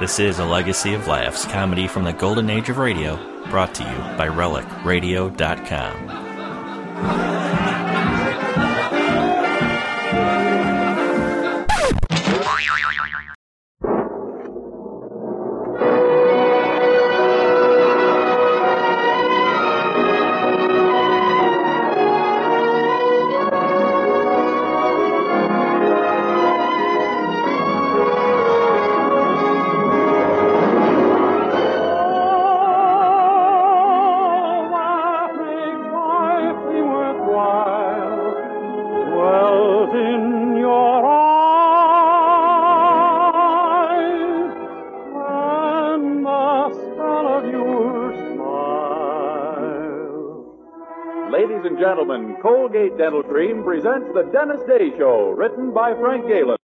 This is a legacy of laughs, comedy from the golden age of radio, brought to you by RelicRadio.com. Colgate Dental Cream presents The Dennis Day Show, written by Frank Galen.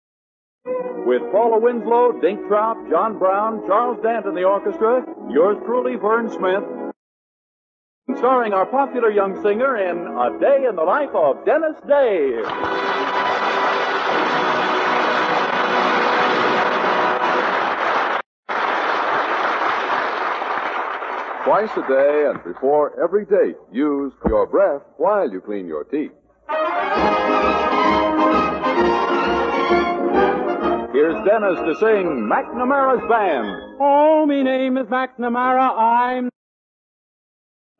With Paula Winslow, Dink Trout, John Brown, Charles Dant in the orchestra, yours truly, Vern Smith, starring our popular young singer in A Day in the Life of Dennis Day. Twice a day and before every date, use your breath while you clean your teeth. Here's Dennis to sing McNamara's Band. Oh, me name is McNamara. I'm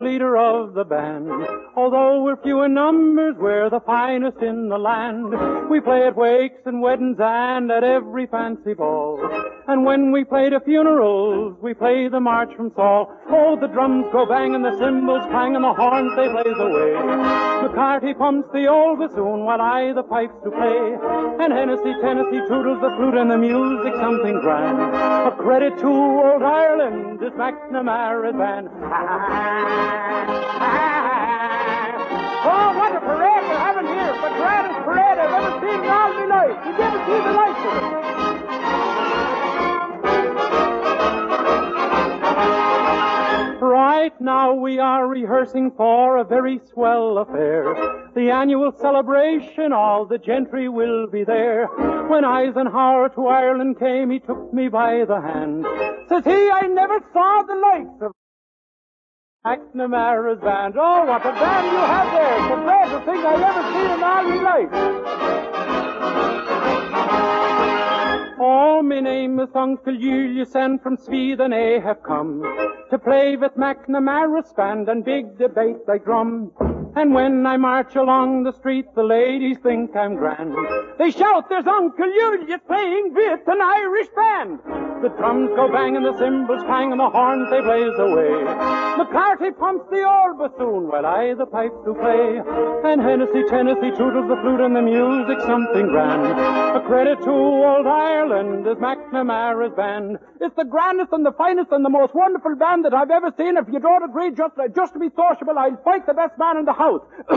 leader of the band. Although we're few in numbers, we're the finest in the land. We play at wakes and weddings and at every fancy ball. And when we play to funerals, we play the march from Saul. Oh, the drums go bang and the cymbals clang and the horns they blaze away. McCarthy pumps the old bassoon while I the pipes do play. And Hennessy, Tennessee toodles the flute and the music something grand. A credit to old Ireland, this McNamara's band. Oh, what a parade we're having here! The grandest parade I've ever seen in all my life. You never see the likes of it. Right now we are rehearsing for a very swell affair. The annual celebration, all the gentry will be there. When Eisenhower to Ireland came, he took me by the hand. Says he, I never saw the likes of McNamara's band. Oh, what a band you have there! It's the greatest thing I've ever seen in my life. Oh, my name is Uncle Julius, and from Sweden I have come to play with McNamara's band and big debate I drum. And when I march along the street, the ladies think I'm grand. They shout, "There's Uncle Julius playing with an Irish band." The drums go bang and the cymbals clang and the horns they blaze away. McCarthy pumps the old bassoon while I the pipes do play. And Hennessy, Tennessee toodles the flute and the music something grand. A credit to old Ireland is McNamara's band. It's the grandest and the finest and the most wonderful band that I've ever seen. If you don't agree, just, just to be sociable, I'll fight the best man in the house.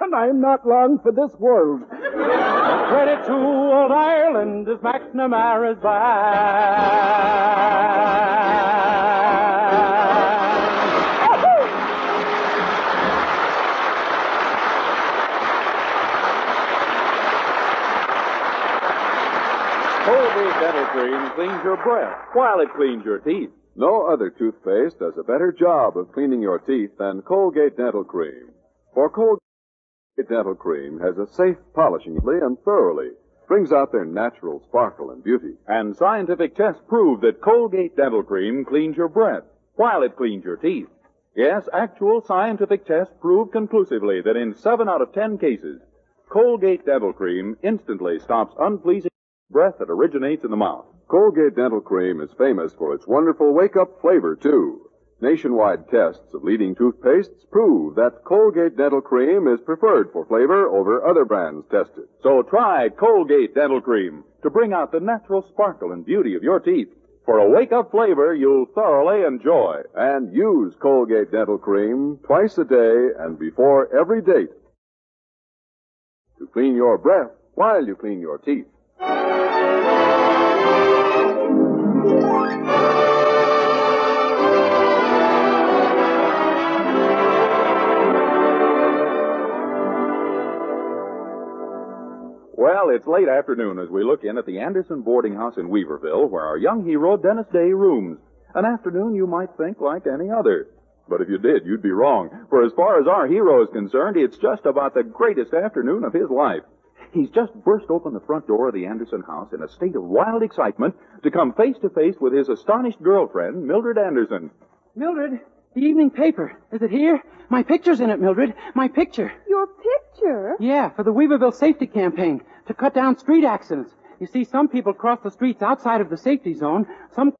and I'm not long for this world. Credit to old Ireland is McNamara's band. Colgate Dental Cream cleans your breath while it cleans your teeth. No other toothpaste does a better job of cleaning your teeth than Colgate Dental Cream. For Colgate Dental Cream has a safe polishing and thoroughly brings out their natural sparkle and beauty. And scientific tests prove that Colgate Dental Cream cleans your breath while it cleans your teeth. Yes, actual scientific tests prove conclusively that in seven out of ten cases, Colgate Dental Cream instantly stops unpleasing breath that originates in the mouth. Colgate Dental Cream is famous for its wonderful wake-up flavor, too. Nationwide tests of leading toothpastes prove that Colgate Dental Cream is preferred for flavor over other brands tested. So try Colgate Dental Cream to bring out the natural sparkle and beauty of your teeth. For a wake-up flavor you'll thoroughly enjoy. And use Colgate Dental Cream twice a day and before every date to clean your breath while you clean your teeth. Well, it's it's late afternoon as we look in at the Anderson boarding house in Weaverville where our young hero Dennis Day rooms. An afternoon you might think like any other. But if you did, you'd be wrong. For as far as our hero is concerned, it's just about the greatest afternoon of his life. He's just burst open the front door of the Anderson house in a state of wild excitement to come face to face with his astonished girlfriend, Mildred Anderson. Mildred, the evening paper. Is it here? My picture's in it, Mildred. My picture. Your picture? Yeah, for the Weaverville safety campaign to cut down street accidents. You see, some people cross the streets outside of the safety zone, some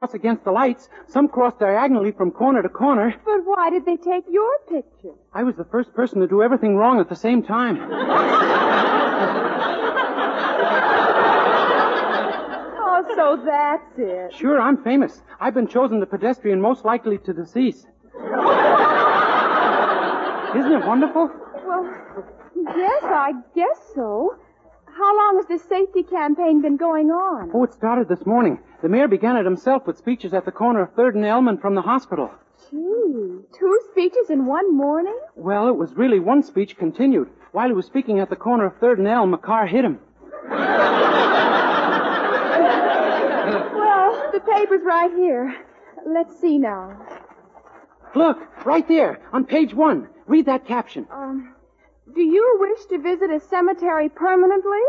cross against the lights, some cross diagonally from corner to corner. But why did they take your picture? I was the first person to do everything wrong at the same time. Oh, so that's it. Sure, I'm famous. I've been chosen the pedestrian most likely to decease. Isn't it wonderful? Well, yes, I guess so. How long has this safety campaign been going on? Oh, it started this morning. The mayor began it himself with speeches at the corner of 3rd and Elm and from the hospital. Gee, two speeches in one morning? Well, it was really one speech continued. While he was speaking at the corner of 3rd and Elm, a car hit him. Well, the paper's right here. Let's see now. Look, right there, on page one. Read that caption. Um, do you wish to visit a cemetery permanently?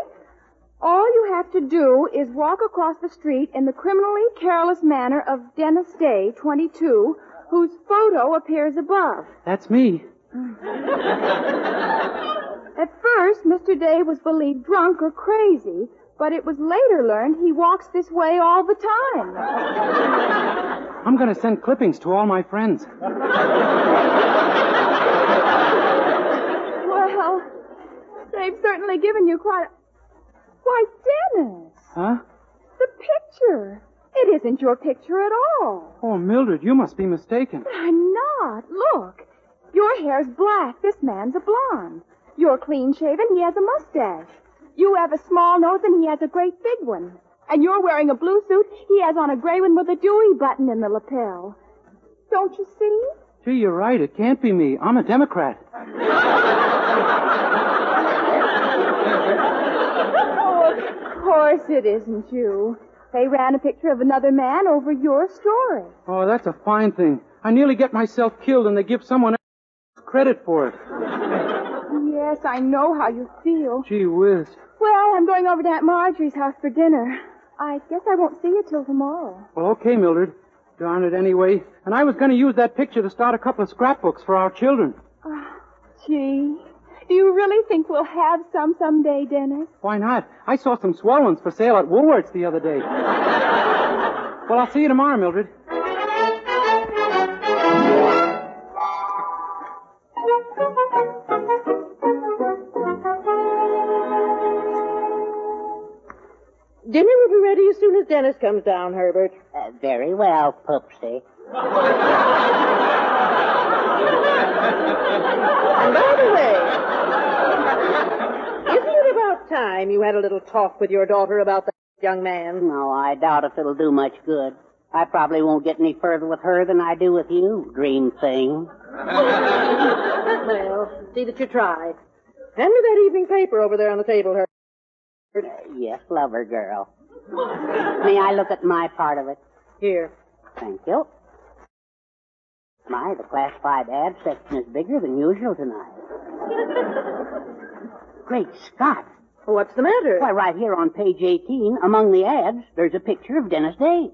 All you have to do is walk across the street in the criminally careless manner of Dennis Day, 22, whose photo appears above. That's me. At first, Mr. Day was believed drunk or crazy, but it was later learned he walks this way all the time. I'm going to send clippings to all my friends. Well, they've certainly given you quite a... Why, Dennis, Huh? the picture. It isn't your picture at all. Oh, Mildred, you must be mistaken. I'm not. Look. Your hair's black. This man's a blonde. You're clean shaven. He has a mustache. You have a small nose and he has a great big one. And you're wearing a blue suit. He has on a gray one with a Dewey button in the lapel. Don't you see? Gee, you're right. It can't be me. I'm a Democrat. Oh, of course it isn't you. They ran a picture of another man over your story. Oh, that's a fine thing. I nearly get myself killed and they give someone else credit for it. Yes, I know how you feel. Gee whiz. Well, I'm going over to Aunt Marjorie's house for dinner. I guess I won't see you till tomorrow. Well, okay, Mildred. Darn it anyway. And I was going to use that picture to start a couple of scrapbooks for our children. Ah, gee. Do you really think we'll have some someday, Dennis? Why not? I saw some swell ones for sale at Woolworth's the other day. well, I'll see you tomorrow, Mildred. Ready as soon as Dennis comes down, Herbert. Uh, very well, Poopsie. And by the way, isn't it about time you had a little talk with your daughter about that young man? No, I doubt if it'll do much good. I probably won't get any further with her than I do with you, dream thing. Well, see that you try. Hand me that evening paper over there on the table, Herbert. Uh, yes, lover girl. May I look at my part of it? Here. Thank you. My, the classified ad section is bigger than usual tonight. Great Scott. What's the matter? Why, right here on page 18, among the ads, there's a picture of Dennis Day.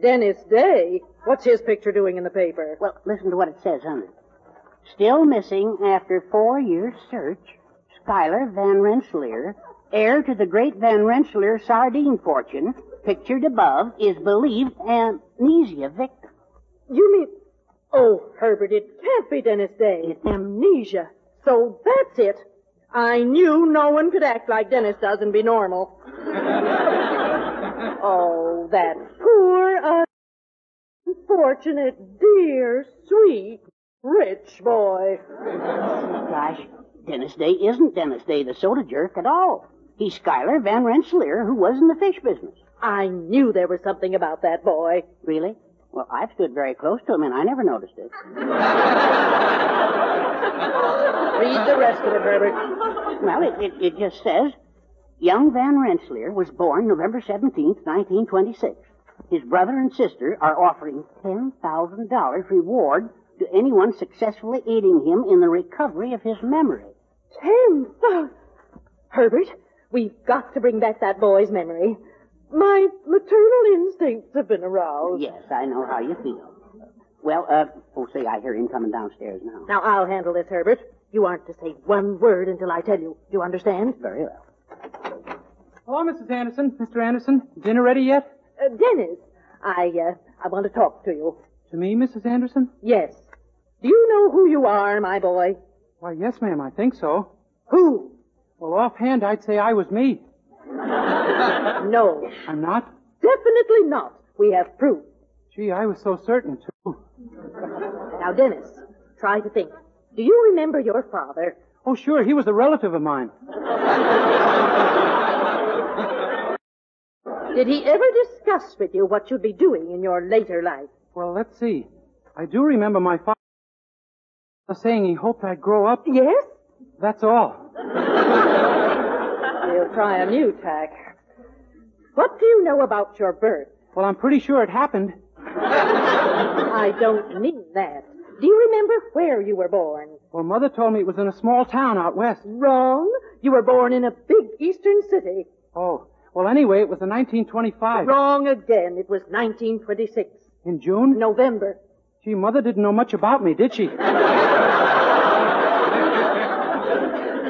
Dennis Day? What's his picture doing in the paper? Well, listen to what it says on it. Still missing after four years' search, Schuyler Van Rensselaer, heir to the great Van Rensselaer sardine fortune, pictured above, is believed amnesia victim. You mean. Oh, Herbert, it can't be Dennis Day. It- Amnesia. So that's it. I knew no one could act like Dennis does and be normal. oh, that poor, unfortunate, dear, sweet, rich boy. Gosh, Dennis Day isn't Dennis Day, the soda jerk, at all. He's Schuyler Van Rensselaer, who was in the fish business. I knew there was something about that boy. Really? Well, I've stood very close to him, and I never noticed it. Read the rest of it, Herbert. Well, it, it, it just says, Young Van Rensselaer was born November 17th, 1926. His brother and sister are offering $10,000 reward to anyone successfully aiding him in the recovery of his memory. Ten thousand. Herbert, we've got to bring back that boy's memory. My maternal instincts have been aroused. Yes, I know how you feel. Well, uh, oh, say, I hear him coming downstairs now. Now, I'll handle this, Herbert. You aren't to say one word until I tell you. Do you understand? Very well. Hello, Mrs. Anderson. Mr. Anderson, dinner ready yet? Uh, Dennis, I, uh, I want to talk to you. To me, Mrs. Anderson? Yes. Do you know who you are, my boy? Why, yes, ma'am, I think so. Who? Well, offhand, I'd say I was me. No. I'm not? Definitely not. We have proof. Gee, I was so certain, too. Now, Dennis, try to think. Do you remember your father? Oh, sure, he was a relative of mine. Did he ever discuss with you what you'd be doing in your later life? Well, let's see. I do remember my father saying he hoped I'd grow up. Yes? That's all. Try a new tack. What do you know about your birth? Well, I'm pretty sure it happened. I don't mean that. Do you remember where you were born? Well, Mother told me it was in a small town out west. Wrong. You were born in a big eastern city. Oh, well, anyway, it was in 1925. Wrong again. It was 1926. In June? November. Gee, Mother didn't know much about me, did she?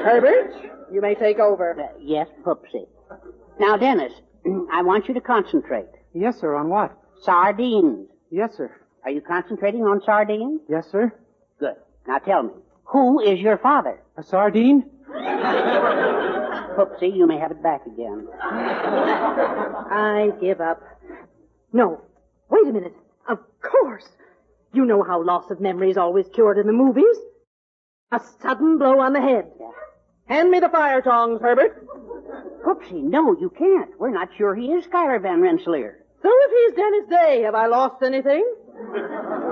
Herbert, you may take over. Uh, yes, Poopsie. Now, Dennis, I want you to concentrate. Yes, sir. On what? Sardines. Yes, sir. Are you concentrating on sardines? Yes, sir. Good. Now tell me, who is your father? A sardine? Poopsie, you may have it back again. I give up. No. Wait a minute. Of course. You know how loss of memory is always cured in the movies. A sudden blow on the head. Hand me the fire tongs, Herbert. Poopsie, no, you can't. We're not sure he is Schuyler Van Rensselaer. So if he's Dennis Day, have I lost anything?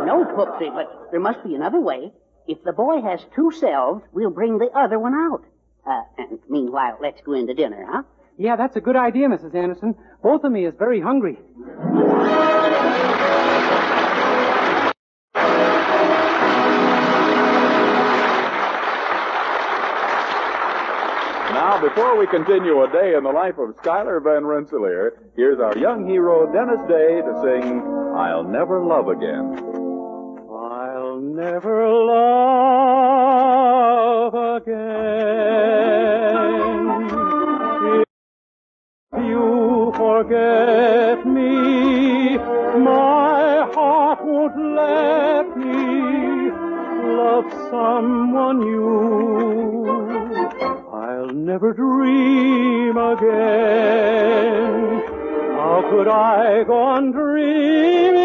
No, Poopsie, but there must be another way. If the boy has two selves, we'll bring the other one out. Uh, and meanwhile, let's go in to dinner, huh? Yeah, that's a good idea, Mrs. Anderson. Both of me is very hungry. Now, before we continue a day in the life of Schuyler Van Rensselaer, here's our young hero, Dennis Day, to sing I'll Never Love Again. I'll never love again. If you forget me, my heart won't let me love someone new. Never dream again. How could I go on dreaming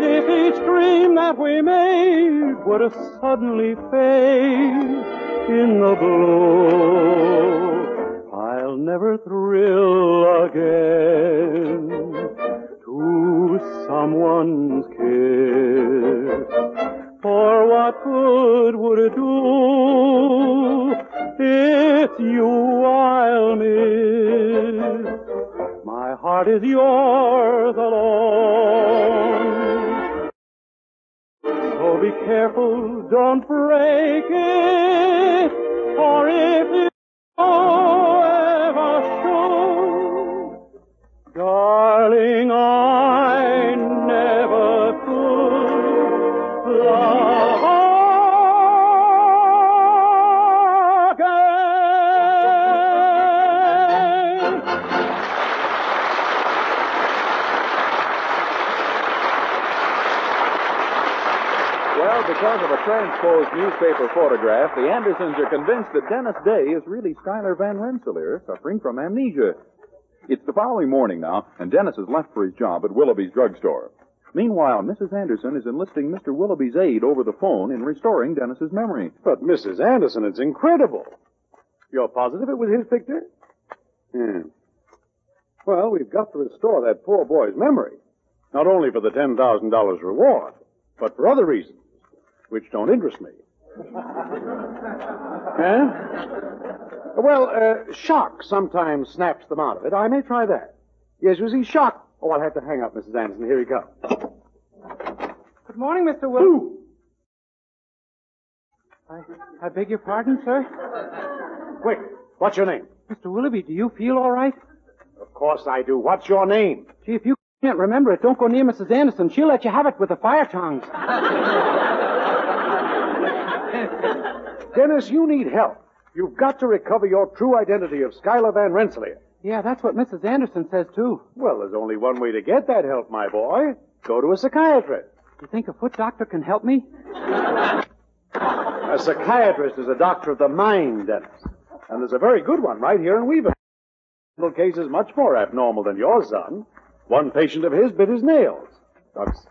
if each dream that we made would a suddenly fade in the glow? I'll never thrill again to someone's kiss. For what good would it do? It's you I'll miss. My heart is yours alone. So be careful, don't break it, or if you ever because of a transposed newspaper photograph, the Andersons are convinced that Dennis Day is really Schuyler Van Rensselaer, suffering from amnesia. It's the following morning now, and Dennis has left for his job at Willoughby's drugstore. Meanwhile, Mrs. Anderson is enlisting Mr. Willoughby's aid over the phone in restoring Dennis's memory. But, Mrs. Anderson, it's incredible. You're positive it was his picture? Hmm. Well, we've got to restore that poor boy's memory. Not only for the $10,000 reward, but for other reasons, which don't interest me. huh? Well, uh, shock sometimes snaps them out of it. I may try that. Yes, you see, shock. Oh, I'll have to hang up, Mrs. Anderson. Here he comes. Good morning, Mr. Who? I, I beg your pardon, sir? Quick, what's your name? Mr. Willoughby, do you feel all right? Of course I do. What's your name? Gee, if you can't remember it, don't go near Mrs. Anderson. She'll let you have it with the fire tongs. Dennis, you need help. You've got to recover your true identity of Schuyler Van Rensselaer. Yeah, that's what Mrs. Anderson says, too. Well, there's only one way to get that help, my boy. Go to a psychiatrist. You think a foot doctor can help me? A psychiatrist is a doctor of the mind, Dennis. And there's a very good one right here in Weaver. Little case is much more abnormal than your son. One patient of his bit his nails.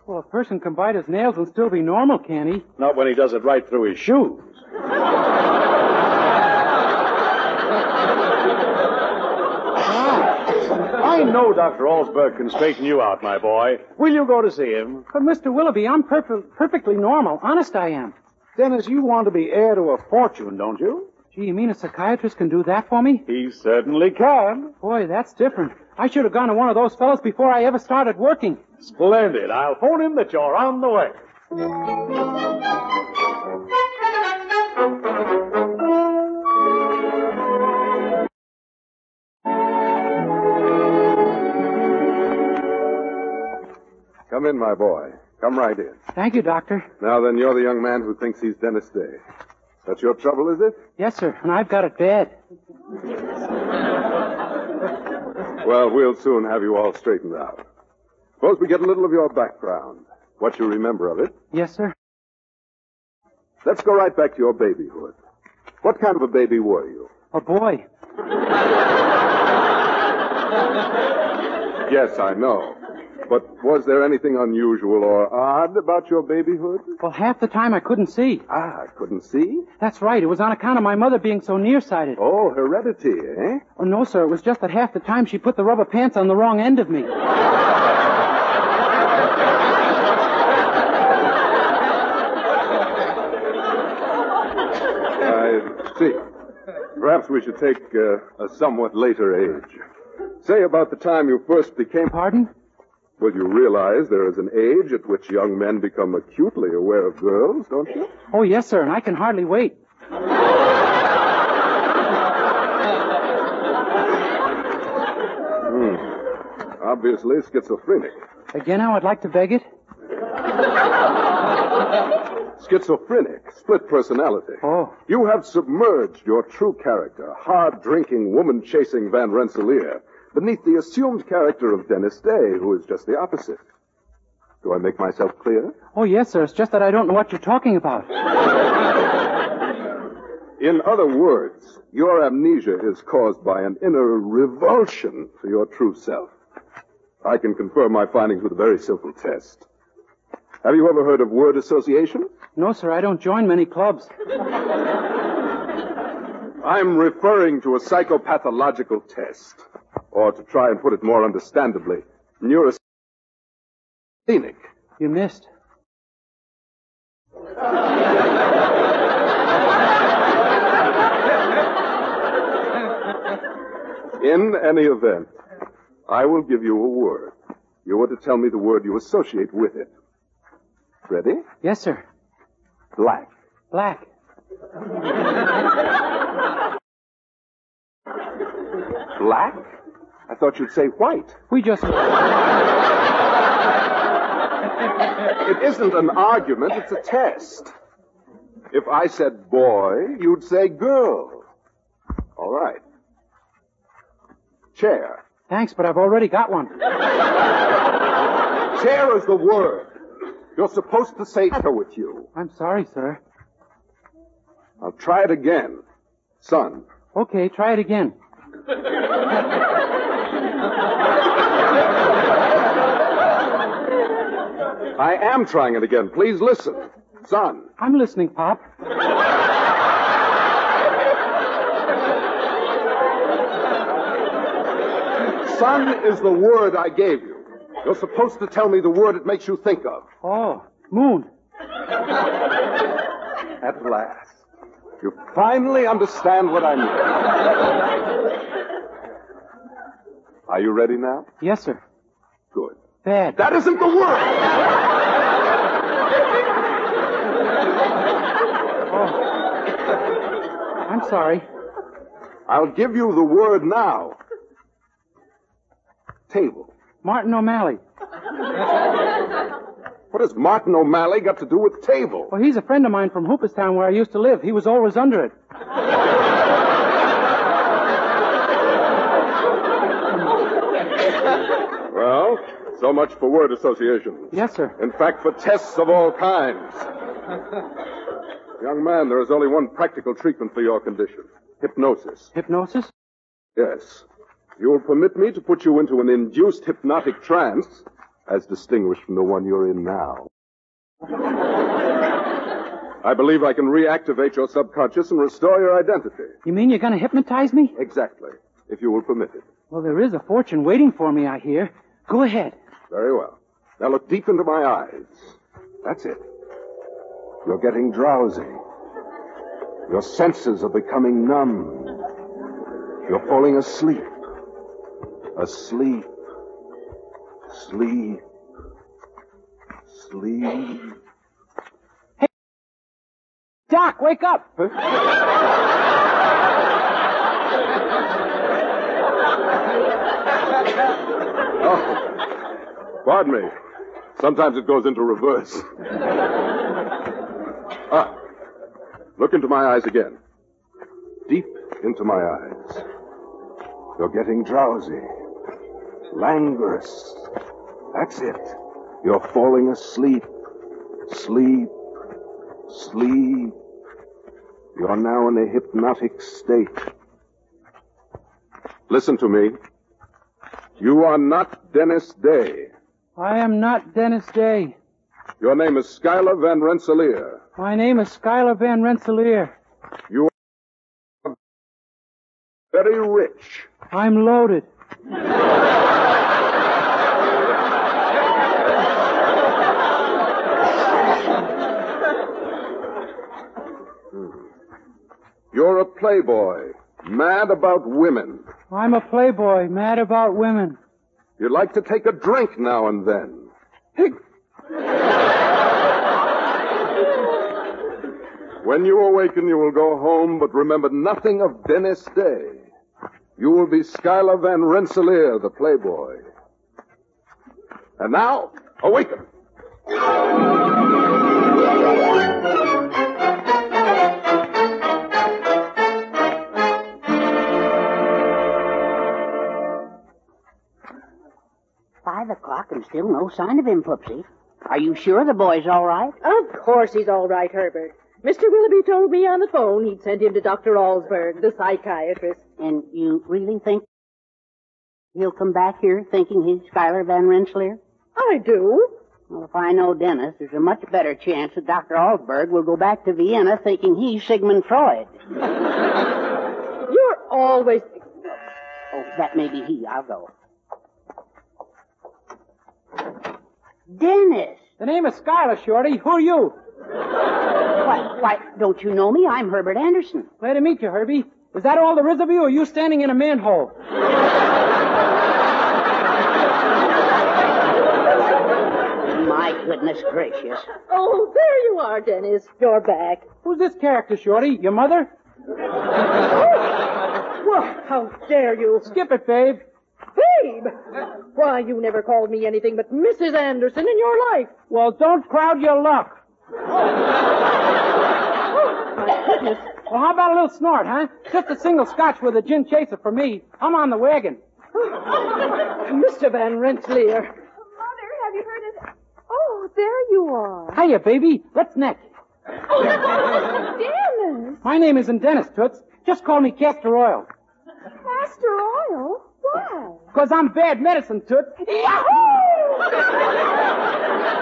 Well, a person can bite his nails and still be normal, can he? not when he does it right through his shoes. Ah. I know Dr. Allsberg can straighten you out, my boy. Will you go to see him? But, Mr. Willoughby, I'm perf- perfectly normal. Honest, I am. Dennis, you want to be heir to a fortune, don't you? Gee, you mean a psychiatrist can do that for me? He certainly can. Boy, that's different. I should have gone to one of those fellows before I ever started working. Splendid. I'll phone him that you're on the way. Come in, my boy. Come right in. Thank you, Doctor. Now then, you're the young man who thinks he's Dennis Day. That's your trouble, is it? Yes, sir, and I've got it bad. Well, we'll soon have you all straightened out. Suppose we get a little of your background. What you remember of it. Yes, sir. Let's go right back to your babyhood. What kind of a baby were you? A boy. Yes, I know. But was there anything unusual or odd about your babyhood? Well, half the time I couldn't see. Ah, I couldn't see. That's right. It was on account of my mother being so nearsighted. Oh, heredity, eh? Oh, no, sir. It was just that half the time she put the rubber pants on the wrong end of me. I see. Perhaps we should take uh, a somewhat later age. Say about the time you first became. Pardon? Well, you realize there is an age at which young men become acutely aware of girls, don't you? Oh, yes, sir, and I can hardly wait. Hmm. Obviously schizophrenic. Again, I would like to beg it. Schizophrenic, split personality. Oh. You have submerged your true character, hard drinking, woman chasing Van Rensselaer, beneath the assumed character of Dennis Day, who is just the opposite. Do I make myself clear? Oh, yes, sir. It's just that I don't know what you're talking about. In other words, your amnesia is caused by an inner revulsion for your true self. I can confirm my findings with a very simple test. Have you ever heard of word association? No, sir, I don't join many clubs. I'm referring to a psychopathological test. Or to try and put it more understandably, neurasthenic. You missed. In any event, I will give you a word. You are to tell me the word you associate with it. Ready? Yes, sir. Black. Black. Black? I thought you'd say white. We just. It isn't an argument, it's a test. If I said boy, you'd say girl. All right. Chair. Thanks, but I've already got one. Chair is the word. You're supposed to say chair with you. I'm sorry, sir. I'll try it again. Son. Okay, try it again. I am trying it again. Please listen. Son. I'm listening, Pop. Son is the word I gave you. You're supposed to tell me the word it makes you think of. Oh, moon. At last. You finally understand what I mean. Are you ready now? Yes, sir. Good. Bad. That isn't the word! I'm sorry. I'll give you the word now. Table. Martin O'Malley. What has Martin O'Malley got to do with table? Well, he's a friend of mine from Hooperstown where I used to live. He was always under it. Well, so much for word association. Yes, sir. In fact, for tests of all kinds. Young man, there is only one practical treatment for your condition hypnosis. Hypnosis? Yes. You will permit me to put you into an induced hypnotic trance, as distinguished from the one you're in now. I believe I can reactivate your subconscious and restore your identity. You mean you're going to hypnotize me? Exactly, if you will permit it. Well, there is a fortune waiting for me, I hear. Go ahead. Very well. Now look deep into my eyes. That's it. You're getting drowsy. Your senses are becoming numb. You're falling asleep. Asleep. Sleep. Sleep. Hey, Doc, wake up! Oh, pardon me. Sometimes it goes into reverse. Ah, look into my eyes again. Deep into my eyes. You're getting drowsy. Languorous. That's it. You're falling asleep. Sleep. Sleep. You're now in a hypnotic state. Listen to me. You are not Dennis Day. I am not Dennis Day. Your name is Schuyler Van Rensselaer. My name is Schuyler Van Rensselaer. You are very rich. I'm loaded. You're a playboy, mad about women. I'm a playboy, mad about women. You like to take a drink now and then. When you awaken, you will go home, but remember nothing of Dennis Day. You will be Schuyler Van Rensselaer, the playboy. And now, awaken. Five o'clock and still no sign of him, Poopsie. Are you sure the boy's all right? Of course he's all right, Herbert. Mr. Willoughby told me on the phone he'd sent him to Dr. Allsberg, the psychiatrist. And you really think he'll come back here thinking he's Schuyler Van Rensselaer? I do. Well, if I know Dennis, there's a much better chance that Dr. Allsberg will go back to Vienna thinking he's Sigmund Freud. You're always. Oh, that may be he. I'll go. Dennis! The name is Schuyler, Shorty. Who are you? Why, why, don't you know me? I'm Herbert Anderson. Glad to meet you, Herbie. Is that all there is of you, or are you standing in a manhole? My goodness gracious. Oh, there you are, Dennis. You're back. Who's this character, Shorty? Your mother? Well, how dare you? Skip it, babe. Babe! Why, you never called me anything but Mrs. Anderson in your life. Well, don't crowd your luck. My goodness. Well, how about a little snort, huh? Just a single scotch with a gin chaser for me. I'm on the wagon. Mr. Van Rensselaer. Mother, have you heard of... Oh, there you are. Hiya, baby. What's next? neck. Oh, Dennis. My name isn't Dennis, Toots. Just call me Castor Oil. Castor oil? Why? Because I'm bad medicine, Toots. Yahoo!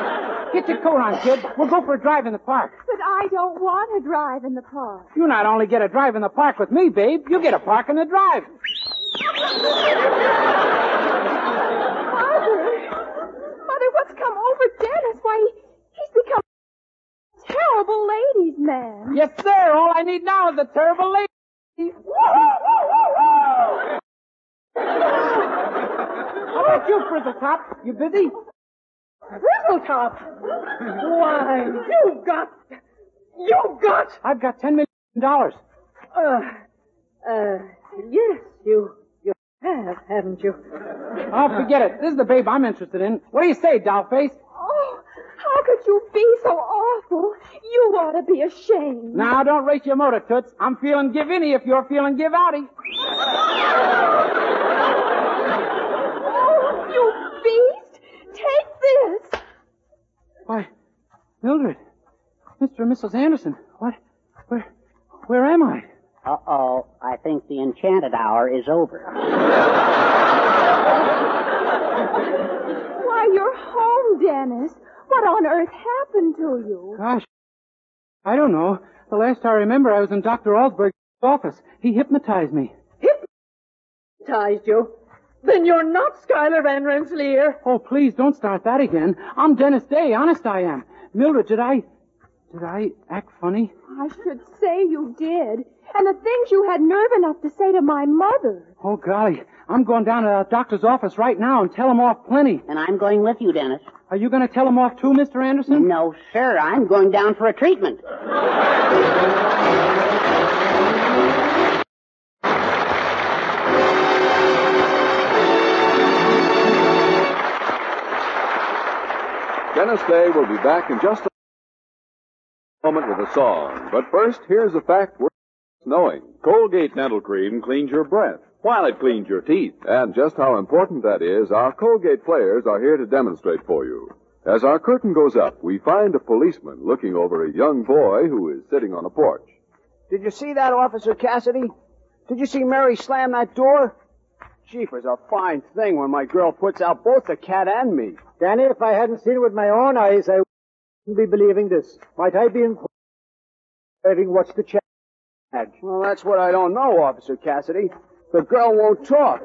Get your coat on, kid. We'll go for a drive in the park. But I don't want to drive in the park. You not only get a drive in the park with me, babe, you get a park in the drive. Mother. Mother, what's come over Dennis? Why, he, he's become a terrible ladies' man. Yes, sir. All I need now is a terrible lady. How about you, Frizzletop? You busy? Frizzletop! Why, you've got. You've got. I've got ten million dollars. Uh, uh, yes, you. You have, haven't you? Oh, forget it. This is the babe I'm interested in. What do you say, dollface? Oh, how could you be so awful? You ought to be ashamed. Now, don't race your motor, Toots. I'm feeling give inny if you're feeling give outy. Oh, you beast! Take this! Why, Mildred, Mr. and Mrs. Anderson, what? Where, where am I? Uh-oh, I think the enchanted hour is over. Why, you're home, Dennis. What on earth happened to you? Gosh, I don't know. The last I remember, I was in Dr. Alsberg's office. He hypnotized me. Hypnotized you? Then you're not Schuyler Van Rensselaer. Oh, please don't start that again. I'm Dennis Day. Honest, I am. Mildred, did I, did I act funny? I should say you did. And the things you had nerve enough to say to my mother. Oh, golly. I'm going down to the doctor's office right now and tell him off plenty. And I'm going with you, Dennis. Are you going to tell him off too, Mr. Anderson? No, sir. I'm going down for a treatment. Dennis Day will be back in just a moment with a song. But first, here's a fact worth knowing. Colgate Dental Cream cleans your breath while it cleans your teeth. And just how important that is, our Colgate players are here to demonstrate for you. As our curtain goes up, we find a policeman looking over a young boy who is sitting on a porch. Did you see that, Officer Cassidy? Did you see Mary slam that door? Jeepers, a fine thing when my girl puts out both the cat and me. Danny, if I hadn't seen it with my own eyes, I be believing this. Might I be inquiring what's the charge? Well, that's what I don't know, Officer Cassidy. The girl won't talk.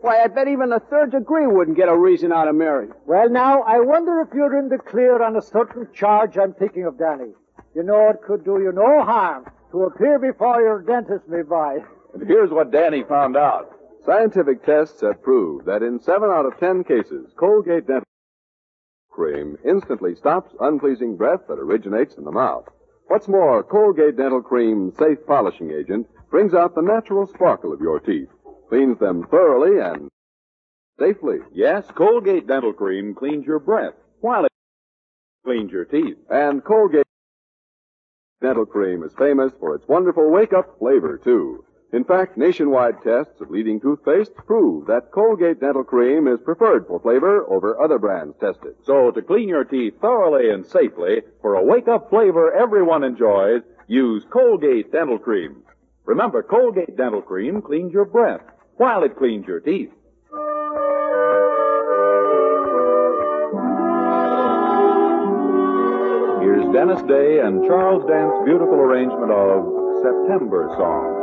Why, I bet even the third degree wouldn't get a reason out of Mary. Well, now, I wonder if you're in the clear on a certain charge I'm thinking of, Danny. You know it could do you no harm to appear before your dentist may by. And here's what Danny found out. Scientific tests have proved that in seven out of ten cases, Colgate Dental Cream instantly stops unpleasing breath that originates in the mouth. What's more, Colgate Dental Cream's safe polishing agent brings out the natural sparkle of your teeth, cleans them thoroughly and safely. Yes, Colgate Dental Cream cleans your breath while it cleans your teeth. And Colgate Dental Cream is famous for its wonderful wake-up flavor, too. In fact, nationwide tests of leading toothpaste prove that Colgate Dental Cream is preferred for flavor over other brands tested. So to clean your teeth thoroughly and safely for a wake-up flavor everyone enjoys, use Colgate Dental Cream. Remember, Colgate Dental Cream cleans your breath while it cleans your teeth. Here's Dennis Day and Charles Dant's beautiful arrangement of September Song.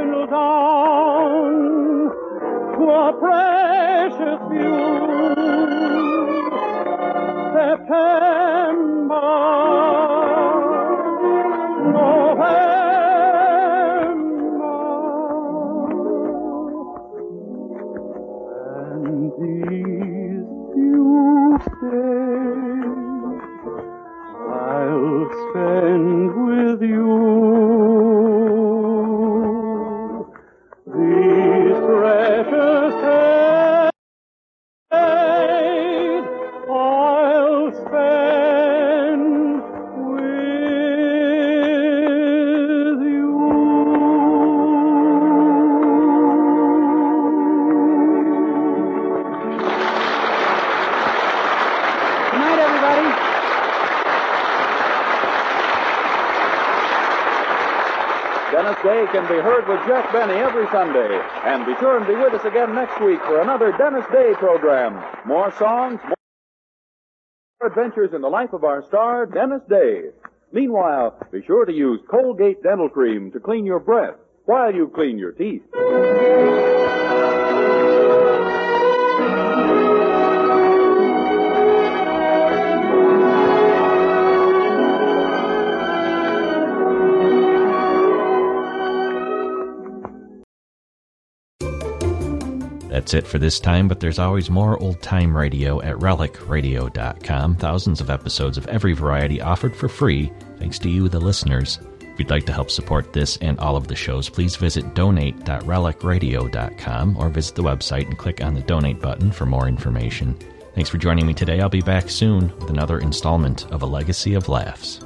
Days down to a precious few. September, Dennis Day can be heard with Jack Benny every Sunday. And be sure and be with us again next week for another Dennis Day program. More songs, more adventures in the life of our star, Dennis Day. Meanwhile, be sure to use Colgate Dental Cream to clean your breath while you clean your teeth. That's it for this time, but there's always more old time radio at relicradio.com. Thousands of episodes of every variety offered for free, thanks to you, the listeners. If you'd like to help support this and all of the shows, please visit donate.relicradio.com or visit the website and click on the donate button for more information. Thanks for joining me today. I'll be back soon with another installment of A Legacy of Laughs.